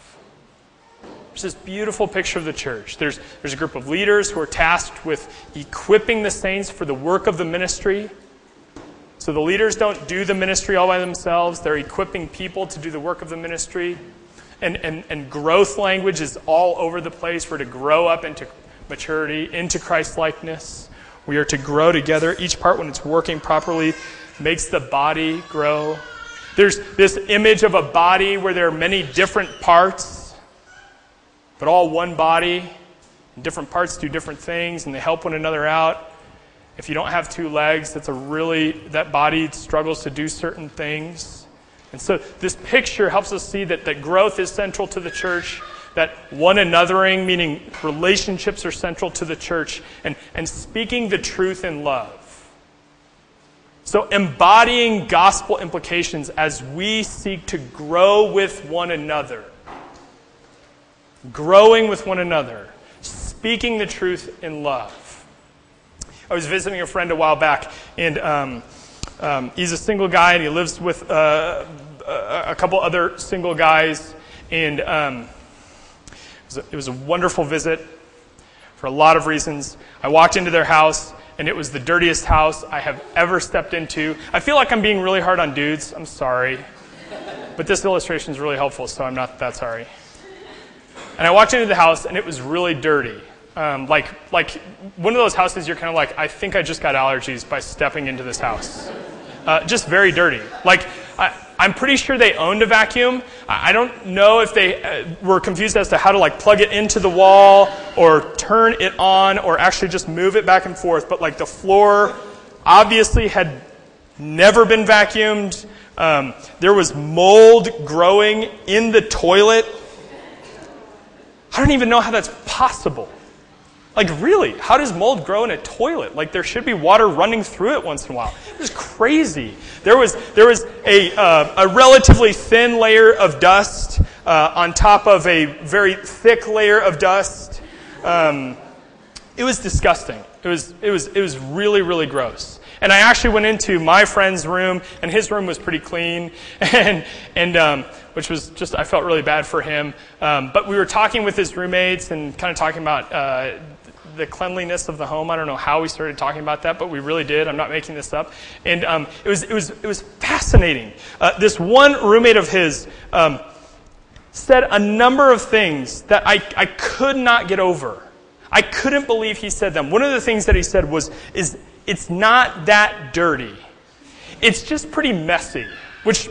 B: There's this beautiful picture of the church. There's, there's a group of leaders who are tasked with equipping the saints for the work of the ministry. So the leaders don't do the ministry all by themselves, they're equipping people to do the work of the ministry. And, and, and growth language is all over the place. We're to grow up into maturity, into Christ likeness. We are to grow together. Each part, when it's working properly, makes the body grow. There's this image of a body where there are many different parts but all one body. Different parts do different things and they help one another out. If you don't have two legs, that's a really, that body struggles to do certain things. And so this picture helps us see that, that growth is central to the church, that one anothering, meaning relationships are central to the church, and, and speaking the truth in love. So, embodying gospel implications as we seek to grow with one another. Growing with one another. Speaking the truth in love. I was visiting a friend a while back, and um, um, he's a single guy, and he lives with uh, a couple other single guys. And um, it, was a, it was a wonderful visit for a lot of reasons. I walked into their house, and it was the dirtiest house I have ever stepped into. I feel like I'm being really hard on dudes. I'm sorry. But this illustration is really helpful, so I'm not that sorry. And I walked into the house, and it was really dirty. Um, like, like one of those houses you're kind of like, I think I just got allergies by stepping into this house. Uh, just very dirty. Like, I, I'm pretty sure they owned a vacuum. I don't know if they uh, were confused as to how to like plug it into the wall or turn it on or actually just move it back and forth. But like the floor obviously had never been vacuumed. Um, there was mold growing in the toilet. I don't even know how that's possible. Like, really, how does mold grow in a toilet? Like, there should be water running through it once in a while. It was crazy. There was, there was a, uh, a relatively thin layer of dust uh, on top of a very thick layer of dust. Um, it was disgusting. It was, it, was, it was really, really gross. And I actually went into my friend's room, and his room was pretty clean, and, and um, which was just, I felt really bad for him. Um, but we were talking with his roommates and kind of talking about uh, the cleanliness of the home. I don't know how we started talking about that, but we really did. I'm not making this up. And um, it, was, it, was, it was fascinating. Uh, this one roommate of his um, said a number of things that I, I could not get over. I couldn't believe he said them. One of the things that he said was, is it's not that dirty. It's just pretty messy, which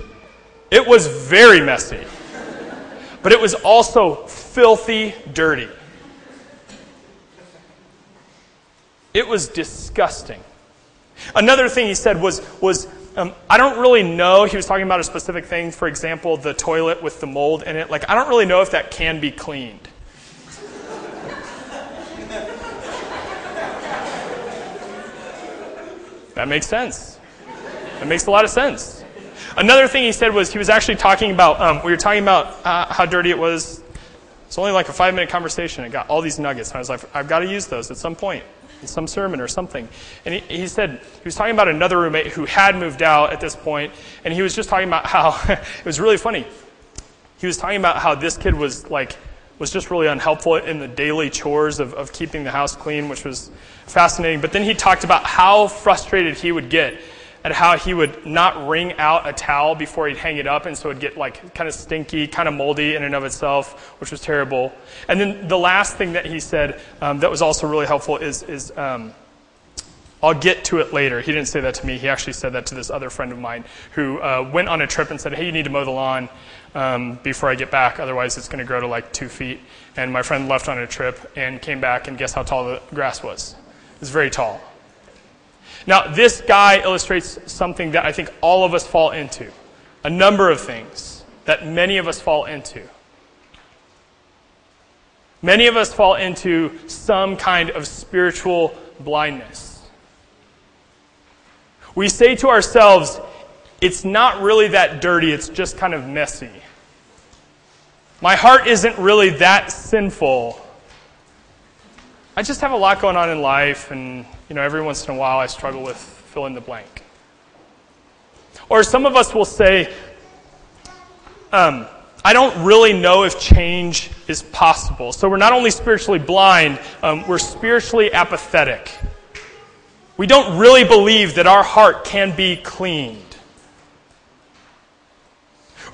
B: it was very messy. But it was also filthy dirty. It was disgusting. Another thing he said was, was um, I don't really know. He was talking about a specific thing, for example, the toilet with the mold in it. Like, I don't really know if that can be cleaned. That makes sense. That makes a lot of sense. Another thing he said was he was actually talking about, um, we were talking about uh, how dirty it was. It's only like a five minute conversation. It got all these nuggets. And I was like, I've got to use those at some point in some sermon or something. And he, he, said, he was talking about another roommate who had moved out at this point, and he was just talking about how, it was really funny. He was talking about how this kid was like, was just really unhelpful in the daily chores of, of keeping the house clean, which was fascinating. But then he talked about how frustrated he would get at how he would not wring out a towel before he'd hang it up, and so it'd get like kind of stinky, kind of moldy in and of itself, which was terrible. And then the last thing that he said um, that was also really helpful is, is um, I'll get to it later. He didn't say that to me. He actually said that to this other friend of mine who uh, went on a trip and said, Hey, you need to mow the lawn um, before I get back, otherwise it's going to grow to like two feet. And my friend left on a trip and came back, and guess how tall the grass was? It was very tall. Now, this guy illustrates something that I think all of us fall into. A number of things that many of us fall into. Many of us fall into some kind of spiritual blindness. We say to ourselves, it's not really that dirty, it's just kind of messy. My heart isn't really that sinful. I just have a lot going on in life, and you know, every once in a while I struggle with fill in the blank. Or some of us will say, um, I don't really know if change is possible. So we're not only spiritually blind, um, we're spiritually apathetic. We don't really believe that our heart can be cleaned.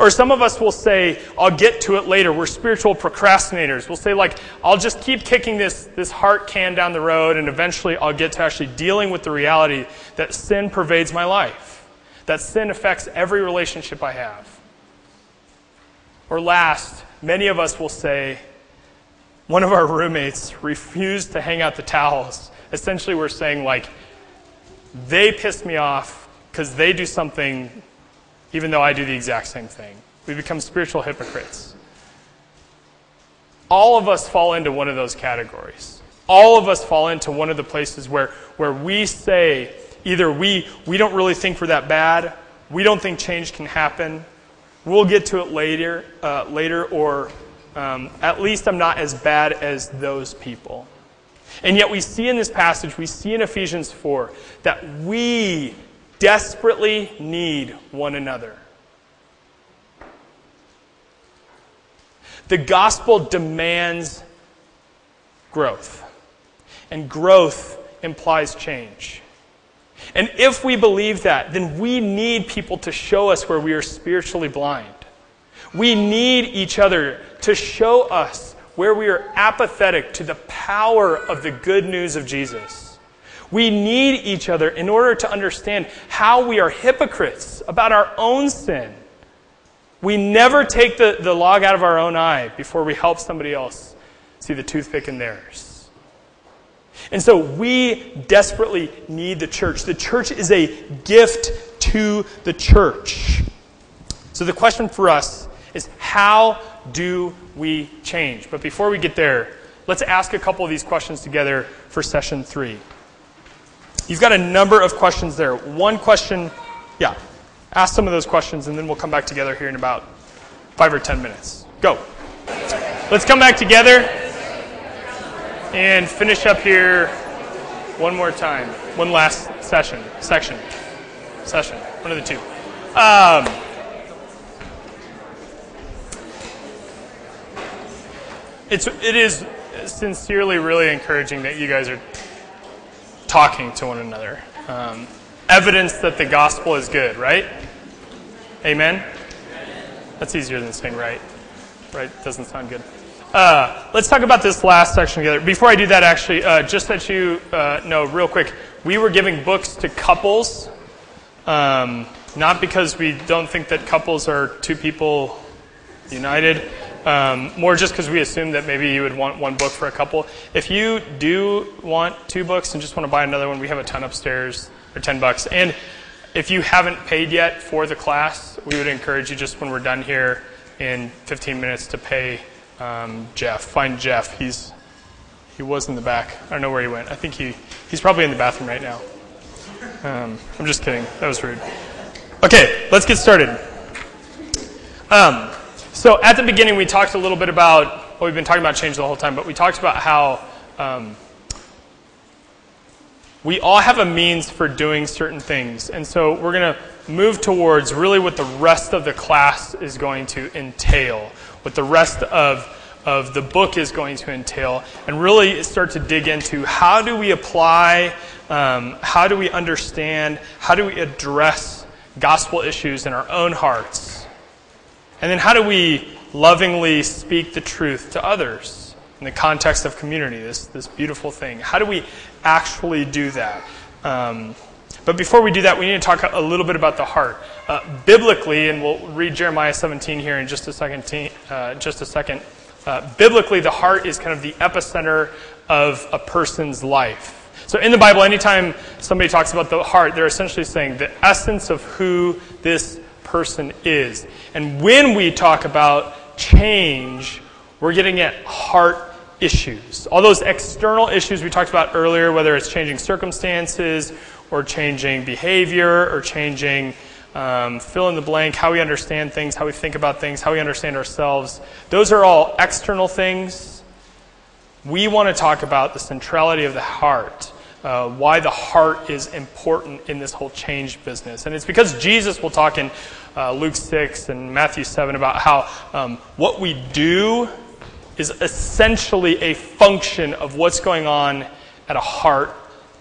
B: Or some of us will say, I'll get to it later. We're spiritual procrastinators. We'll say, like, I'll just keep kicking this, this heart can down the road, and eventually I'll get to actually dealing with the reality that sin pervades my life, that sin affects every relationship I have. Or last, many of us will say, one of our roommates refused to hang out the towels. Essentially, we're saying, like, they piss me off because they do something even though I do the exact same thing. We become spiritual hypocrites. All of us fall into one of those categories. All of us fall into one of the places where, where we say either we, we don't really think we're that bad, we don't think change can happen, we'll get to it later, uh, later or um, at least I'm not as bad as those people. And yet we see in this passage, we see in Ephesians 4, that we desperately need one another. The gospel demands growth, and growth implies change. And if we believe that, then we need people to show us where we are spiritually blind. We need each other to show us where we are apathetic to the power of the good news of Jesus. We need each other in order to understand how we are hypocrites about our own sin. We never take the, the log out of our own eye before we help somebody else see the toothpick in theirs. And so we desperately need the church. The church is a gift to the church. So the question for us is how do we change? But before we get there, let's ask a couple of these questions together for session three. You've got a number of questions there. One question, yeah, ask some of those questions, and then we'll come back together here in about five or ten minutes. Go. Let's come back together and finish up here one more time. One last session, section, session, one of the two. Um, it's it is sincerely really encouraging that you guys are talking to one another. Um, evidence that the gospel is good, right? Amen. That's easier than saying right. Right doesn't sound good. Uh, let's talk about this last section together. Before I do that, actually, uh, just that you uh, know, real quick, we were giving books to couples, um, not because we don't think that couples are two people united. Um, more just because we assumed that maybe you would want one book for a couple. If you do want two books and just want to buy another one, we have a ton upstairs for 10 bucks. And if you haven't paid yet for the class, we would encourage you just when we're done here in 15 minutes to pay um, Jeff. Find Jeff. He's he was in the back. I don't know where he went. I think he he's probably in the bathroom right now. Um, I'm just kidding. That was rude. Okay, let's get started. Um, so at the beginning, we talked a little bit about, well, we've been talking about change the whole time, but we talked about how um, we all have a means for doing certain things. And so we're going to move towards really what the rest of the class is going to entail, what the rest of, of the book is going to entail, and really start to dig into how do we apply, um, how do we understand, how do we address gospel issues in our own hearts and then how do we lovingly speak the truth to others in the context of community, this, this beautiful thing? How do we actually do that? Um, but before we do that, we need to talk a little bit about the heart. Uh, biblically, and we'll read Jeremiah 17 here in just a second. Uh, just a second. Uh, biblically, the heart is kind of the epicenter of a person's life. So in the Bible, anytime somebody talks about the heart, they're essentially saying the essence of who this person is. And when we talk about change, we're getting at heart issues. All those external issues we talked about earlier, whether it's changing circumstances or changing behavior or changing um, fill in the blank, how we understand things, how we think about things, how we understand ourselves, those are all external things. We want to talk about the centrality of the heart uh, why the heart is important in this whole change business. And it's because Jesus will talk in uh, Luke 6 and Matthew 7 about how um, what we do is essentially a function of what's going on at a heart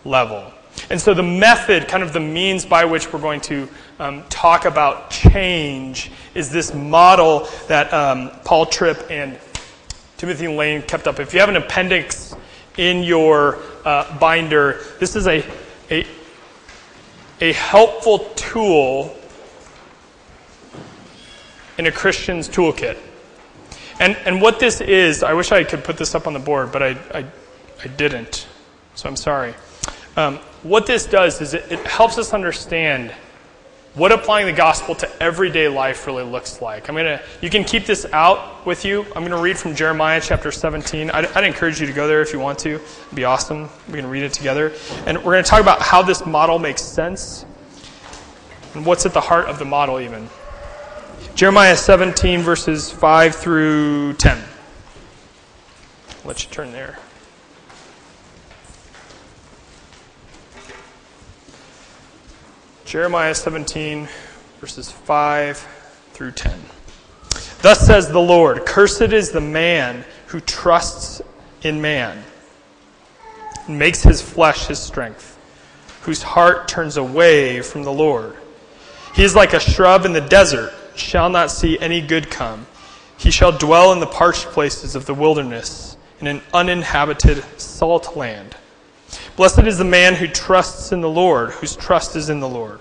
B: level. And so the method, kind of the means by which we're going to um, talk about change, is this model that um, Paul Tripp and Timothy Lane kept up. If you have an appendix in your uh, binder. This is a, a, a helpful tool in a Christian's toolkit. And, and what this is, I wish I could put this up on the board, but I, I, I didn't. So I'm sorry. Um, what this does is it, it helps us understand what applying the gospel to everyday life really looks like. I'm gonna, you can keep this out with you. I'm gonna read from Jeremiah chapter 17. I'd, I'd encourage you to go there if you want to. It'd be awesome. We can read it together. And we're gonna talk about how this model makes sense and what's at the heart of the model even. Jeremiah 17 verses 5 through 10. I'll let you turn there. Jeremiah 17, verses 5 through 10. Thus says the Lord Cursed is the man who trusts in man and makes his flesh his strength, whose heart turns away from the Lord. He is like a shrub in the desert, shall not see any good come. He shall dwell in the parched places of the wilderness, in an uninhabited salt land. Blessed is the man who trusts in the Lord, whose trust is in the Lord.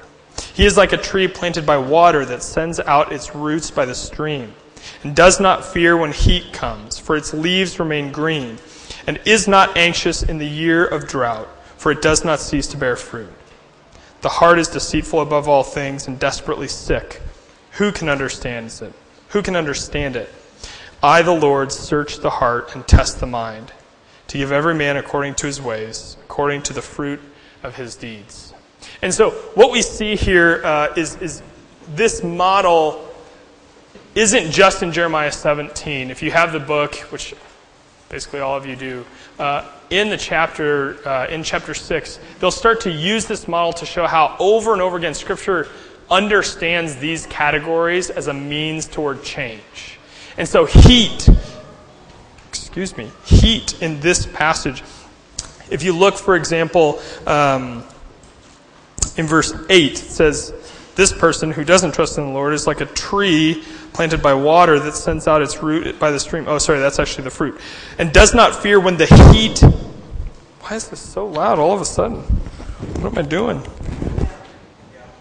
B: He is like a tree planted by water that sends out its roots by the stream, and does not fear when heat comes, for its leaves remain green, and is not anxious in the year of drought, for it does not cease to bear fruit. The heart is deceitful above all things and desperately sick. Who can understand it? Who can understand it? I, the Lord, search the heart and test the mind to give every man according to his ways, according to the fruit of his deeds. And so, what we see here uh, is is this model isn't just in Jeremiah 17. If you have the book, which basically all of you do, uh, in the chapter, uh, in chapter 6, they'll start to use this model to show how over and over again Scripture understands these categories as a means toward change. And so, heat excuse me, heat in this passage. If you look, for example, um, in verse 8, it says, This person who doesn't trust in the Lord is like a tree planted by water that sends out its root by the stream. Oh, sorry, that's actually the fruit. And does not fear when the heat. Why is this so loud all of a sudden? What am I doing?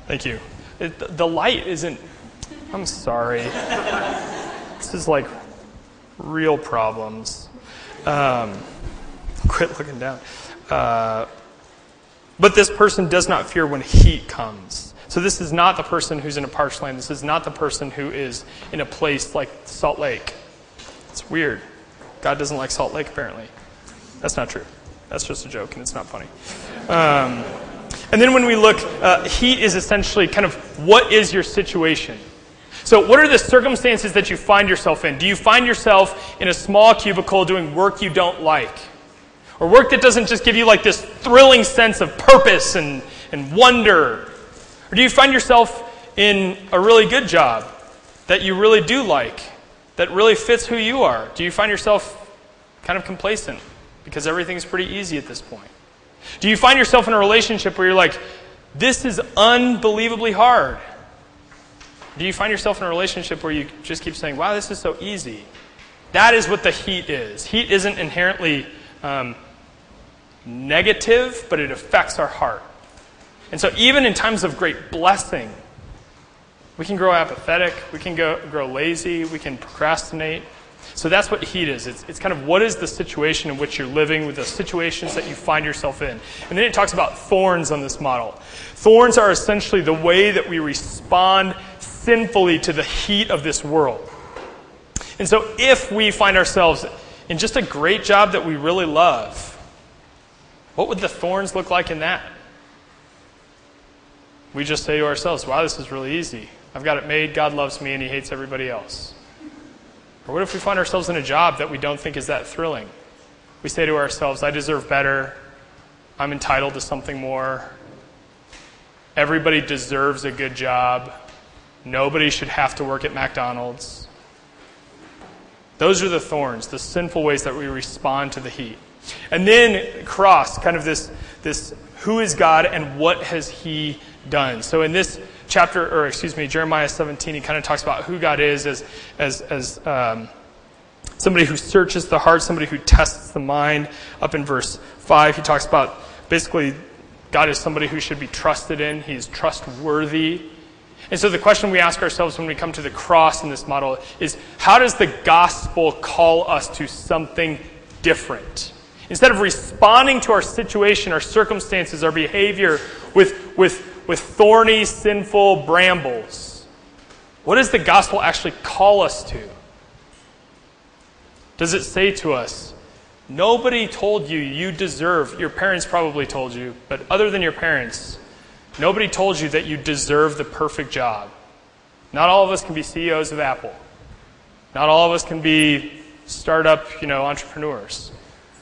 B: Thank you. It, the light isn't. I'm sorry. This is like real problems. Um, quit looking down. Uh, but this person does not fear when heat comes. So this is not the person who's in a parched land. This is not the person who is in a place like Salt Lake. It's weird. God doesn't like Salt Lake, apparently. That's not true. That's just a joke, and it's not funny. Um, and then when we look, uh, heat is essentially kind of what is your situation? So, what are the circumstances that you find yourself in? Do you find yourself in a small cubicle doing work you don't like? Or work that doesn't just give you like this thrilling sense of purpose and, and wonder? Or do you find yourself in a really good job that you really do like, that really fits who you are? Do you find yourself kind of complacent because everything's pretty easy at this point? Do you find yourself in a relationship where you're like, this is unbelievably hard? Do you find yourself in a relationship where you just keep saying, wow, this is so easy? That is what the heat is. Heat isn't inherently um, negative, but it affects our heart. And so, even in times of great blessing, we can grow apathetic, we can go, grow lazy, we can procrastinate. So, that's what heat is. It's, it's kind of what is the situation in which you're living with the situations that you find yourself in. And then it talks about thorns on this model. Thorns are essentially the way that we respond sinfully to the heat of this world. And so, if we find ourselves in just a great job that we really love, what would the thorns look like in that? We just say to ourselves, wow, this is really easy. I've got it made. God loves me and he hates everybody else. Or what if we find ourselves in a job that we don't think is that thrilling? We say to ourselves, I deserve better. I'm entitled to something more. Everybody deserves a good job. Nobody should have to work at McDonald's. Those are the thorns, the sinful ways that we respond to the heat. And then cross, kind of this, this who is God and what has he done. So in this chapter, or excuse me, Jeremiah 17, he kind of talks about who God is as, as, as um, somebody who searches the heart, somebody who tests the mind. Up in verse 5, he talks about basically God is somebody who should be trusted in, he's trustworthy. And so the question we ask ourselves when we come to the cross in this model is how does the gospel call us to something different? Instead of responding to our situation, our circumstances, our behavior with, with, with thorny, sinful brambles, What does the gospel actually call us to? Does it say to us, nobody told you you deserve, your parents probably told you, but other than your parents, nobody told you that you deserve the perfect job. Not all of us can be CEOs of Apple. Not all of us can be startup, you know, entrepreneurs.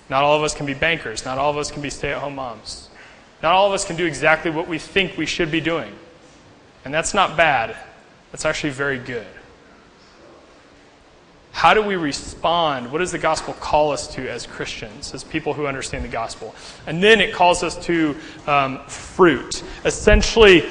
B: Not all of us can be bankers. Not all of us can be stay-at-home moms. Not all of us can do exactly what we think we should be doing. And that's not bad. That's actually very good. How do we respond? What does the gospel call us to as Christians, as people who understand the gospel? And then it calls us to um, fruit. Essentially,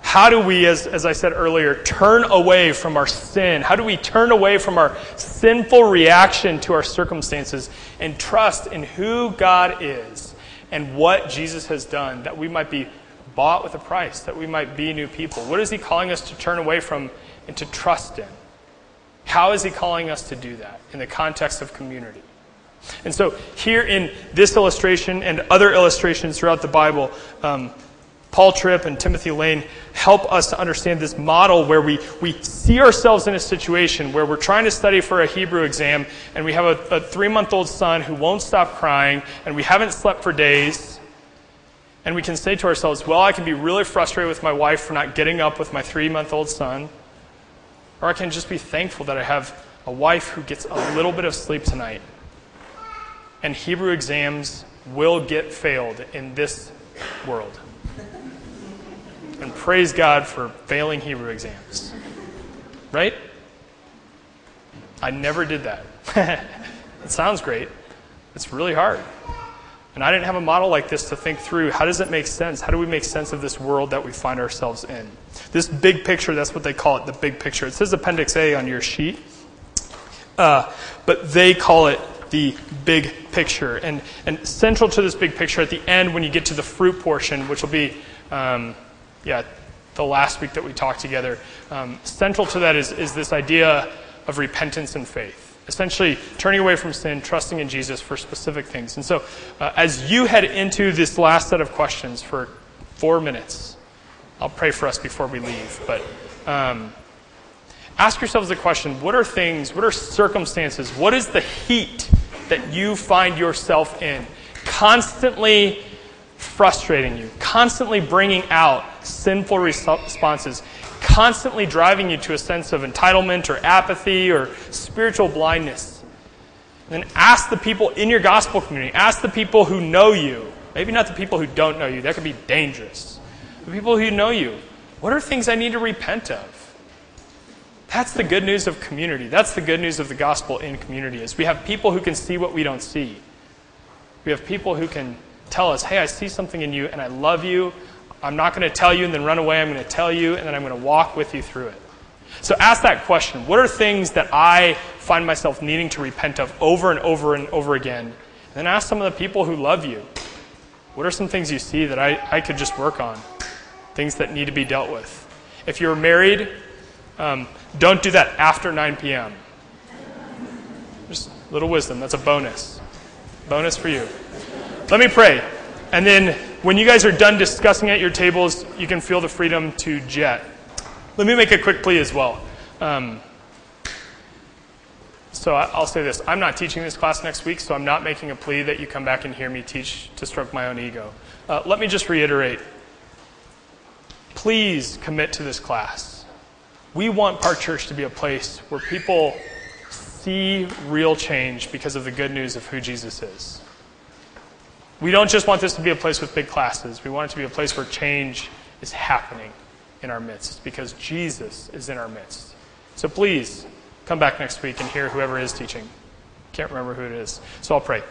B: how do we, as, as I said earlier, turn away from our sin? How do we turn away from our sinful reaction to our circumstances and trust in who God is and what Jesus has done that we might be bought with a price, that we might be new people? What is He calling us to turn away from and to trust in? How is He calling us to do that in the context of community? And so, here in this illustration and other illustrations throughout the Bible, um, Paul Tripp and Timothy Lane help us to understand this model where we, we see ourselves in a situation where we're trying to study for a Hebrew exam and we have a, a three month old son who won't stop crying and we haven't slept for days. And we can say to ourselves, well, I can be really frustrated with my wife for not getting up with my three month old son. Or I can just be thankful that I have a wife who gets a little bit of sleep tonight. And Hebrew exams will get failed in this world and praise God for failing Hebrew exams. Right? I never did that. it sounds great. It's really hard. And I didn't have a model like this to think through how does it make sense? How do we make sense of this world that we find ourselves in? This big picture, that's what they call it, the big picture. It says Appendix A on your sheet, uh, but they call it the big picture. And, and central to this big picture at the end, when you get to the fruit portion, which will be um, yeah, the last week that we talked together. Um, central to that is, is this idea of repentance and faith. Essentially, turning away from sin, trusting in Jesus for specific things. And so, uh, as you head into this last set of questions for four minutes, I'll pray for us before we leave. But um, ask yourselves the question what are things, what are circumstances, what is the heat that you find yourself in? Constantly frustrating you, constantly bringing out sinful responses, constantly driving you to a sense of entitlement or apathy or spiritual blindness. Then ask the people in your gospel community, ask the people who know you, maybe not the people who don't know you, that could be dangerous. The people who know you, what are things I need to repent of? That's the good news of community. That's the good news of the gospel in community is we have people who can see what we don't see. We have people who can tell us, hey, I see something in you and I love you. I'm not going to tell you and then run away. I'm going to tell you and then I'm going to walk with you through it. So ask that question. What are things that I find myself needing to repent of over and over and over again? And then ask some of the people who love you. What are some things you see that I, I could just work on? Things that need to be dealt with. If you're married, um, don't do that after 9 p.m. Just a little wisdom. That's a bonus. Bonus for you. Let me pray. And then when you guys are done discussing at your tables, you can feel the freedom to jet. Let me make a quick plea as well. Um, so I'll say this I'm not teaching this class next week, so I'm not making a plea that you come back and hear me teach to stroke my own ego. Uh, let me just reiterate please commit to this class. We want Park Church to be a place where people see real change because of the good news of who Jesus is. We don't just want this to be a place with big classes. We want it to be a place where change is happening in our midst because Jesus is in our midst. So please come back next week and hear whoever is teaching. Can't remember who it is. So I'll pray.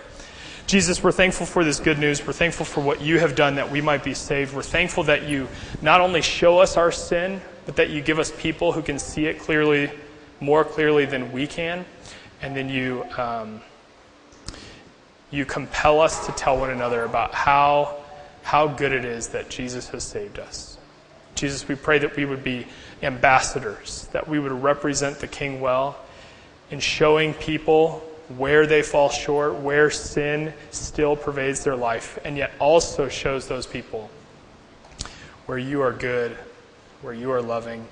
B: Jesus, we're thankful for this good news. We're thankful for what you have done that we might be saved. We're thankful that you not only show us our sin, but that you give us people who can see it clearly, more clearly than we can. And then you. Um, you compel us to tell one another about how, how good it is that Jesus has saved us. Jesus, we pray that we would be ambassadors, that we would represent the King well in showing people where they fall short, where sin still pervades their life, and yet also shows those people where you are good, where you are loving,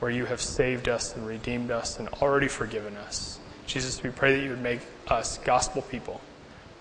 B: where you have saved us and redeemed us and already forgiven us. Jesus, we pray that you would make us gospel people.